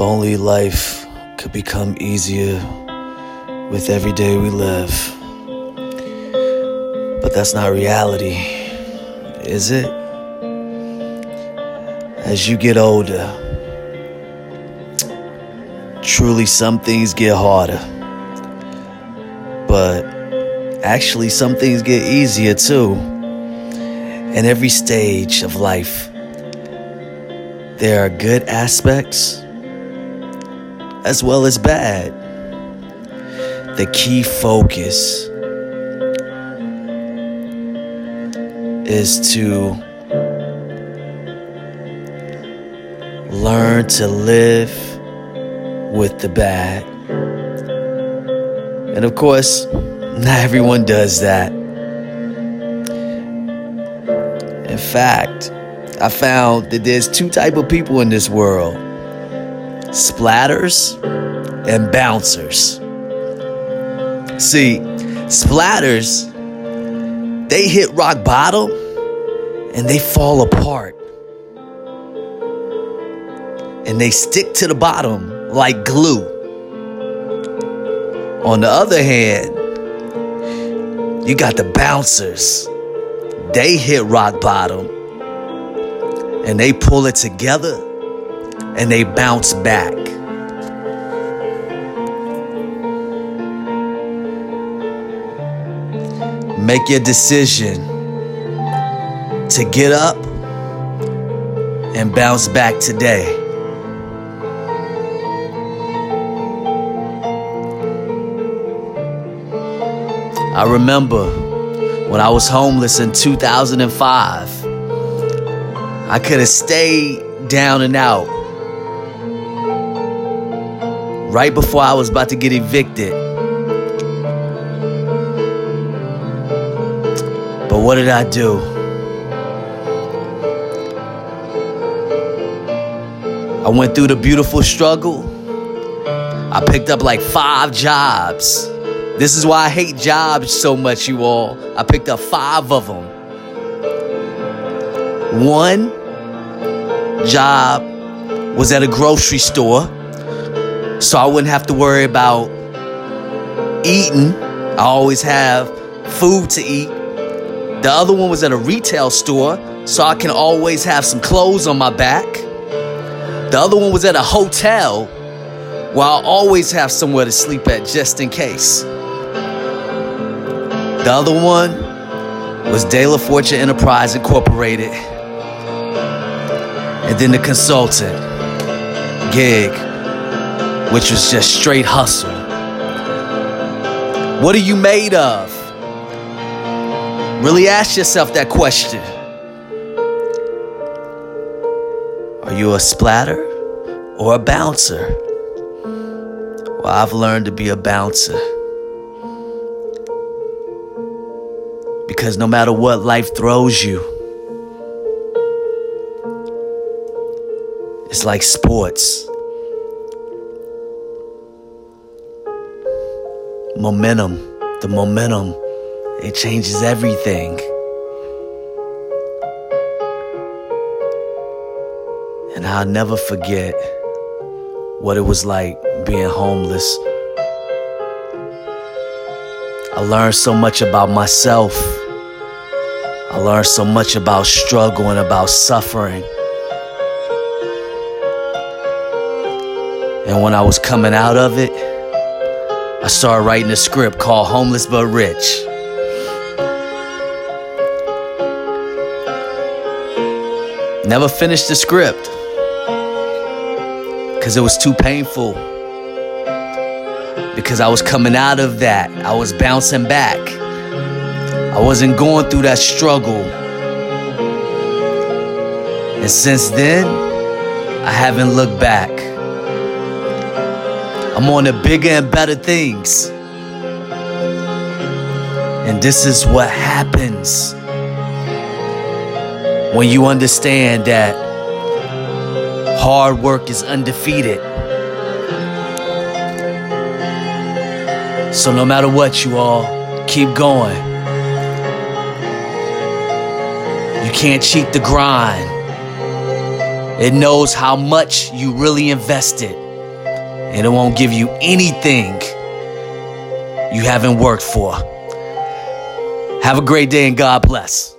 only life could become easier with every day we live. But that's not reality, is it? As you get older, truly some things get harder. But actually, some things get easier too. In every stage of life, there are good aspects as well as bad. The key focus is to learn to live with the bad. And of course, not everyone does that. In fact, I found that there's two type of people in this world splatters and bouncers. See, splatters, they hit rock bottom and they fall apart. And they stick to the bottom like glue. On the other hand, you got the bouncers. They hit rock bottom and they pull it together and they bounce back. Make your decision to get up and bounce back today. I remember when I was homeless in 2005. I could have stayed down and out right before I was about to get evicted. But what did I do? I went through the beautiful struggle. I picked up like five jobs. This is why I hate jobs so much, you all. I picked up five of them. One job was at a grocery store so I wouldn't have to worry about eating. I always have food to eat. The other one was at a retail store, so I can always have some clothes on my back. The other one was at a hotel, where I always have somewhere to sleep at just in case. The other one was De La Fortune Enterprise Incorporated. And then the consultant gig which was just straight hustle. What are you made of? Really ask yourself that question. Are you a splatter or a bouncer? Well, I've learned to be a bouncer. Because no matter what life throws you, it's like sports. Momentum, the momentum, it changes everything. And I'll never forget what it was like being homeless. I learned so much about myself. I learned so much about struggle and about suffering. And when I was coming out of it, I started writing a script called Homeless But Rich. Never finished the script because it was too painful. Because I was coming out of that, I was bouncing back. I wasn't going through that struggle. And since then, I haven't looked back. I'm on to bigger and better things. And this is what happens when you understand that hard work is undefeated. So, no matter what, you all keep going. You can't cheat the grind, it knows how much you really invested. And it won't give you anything you haven't worked for. Have a great day and God bless.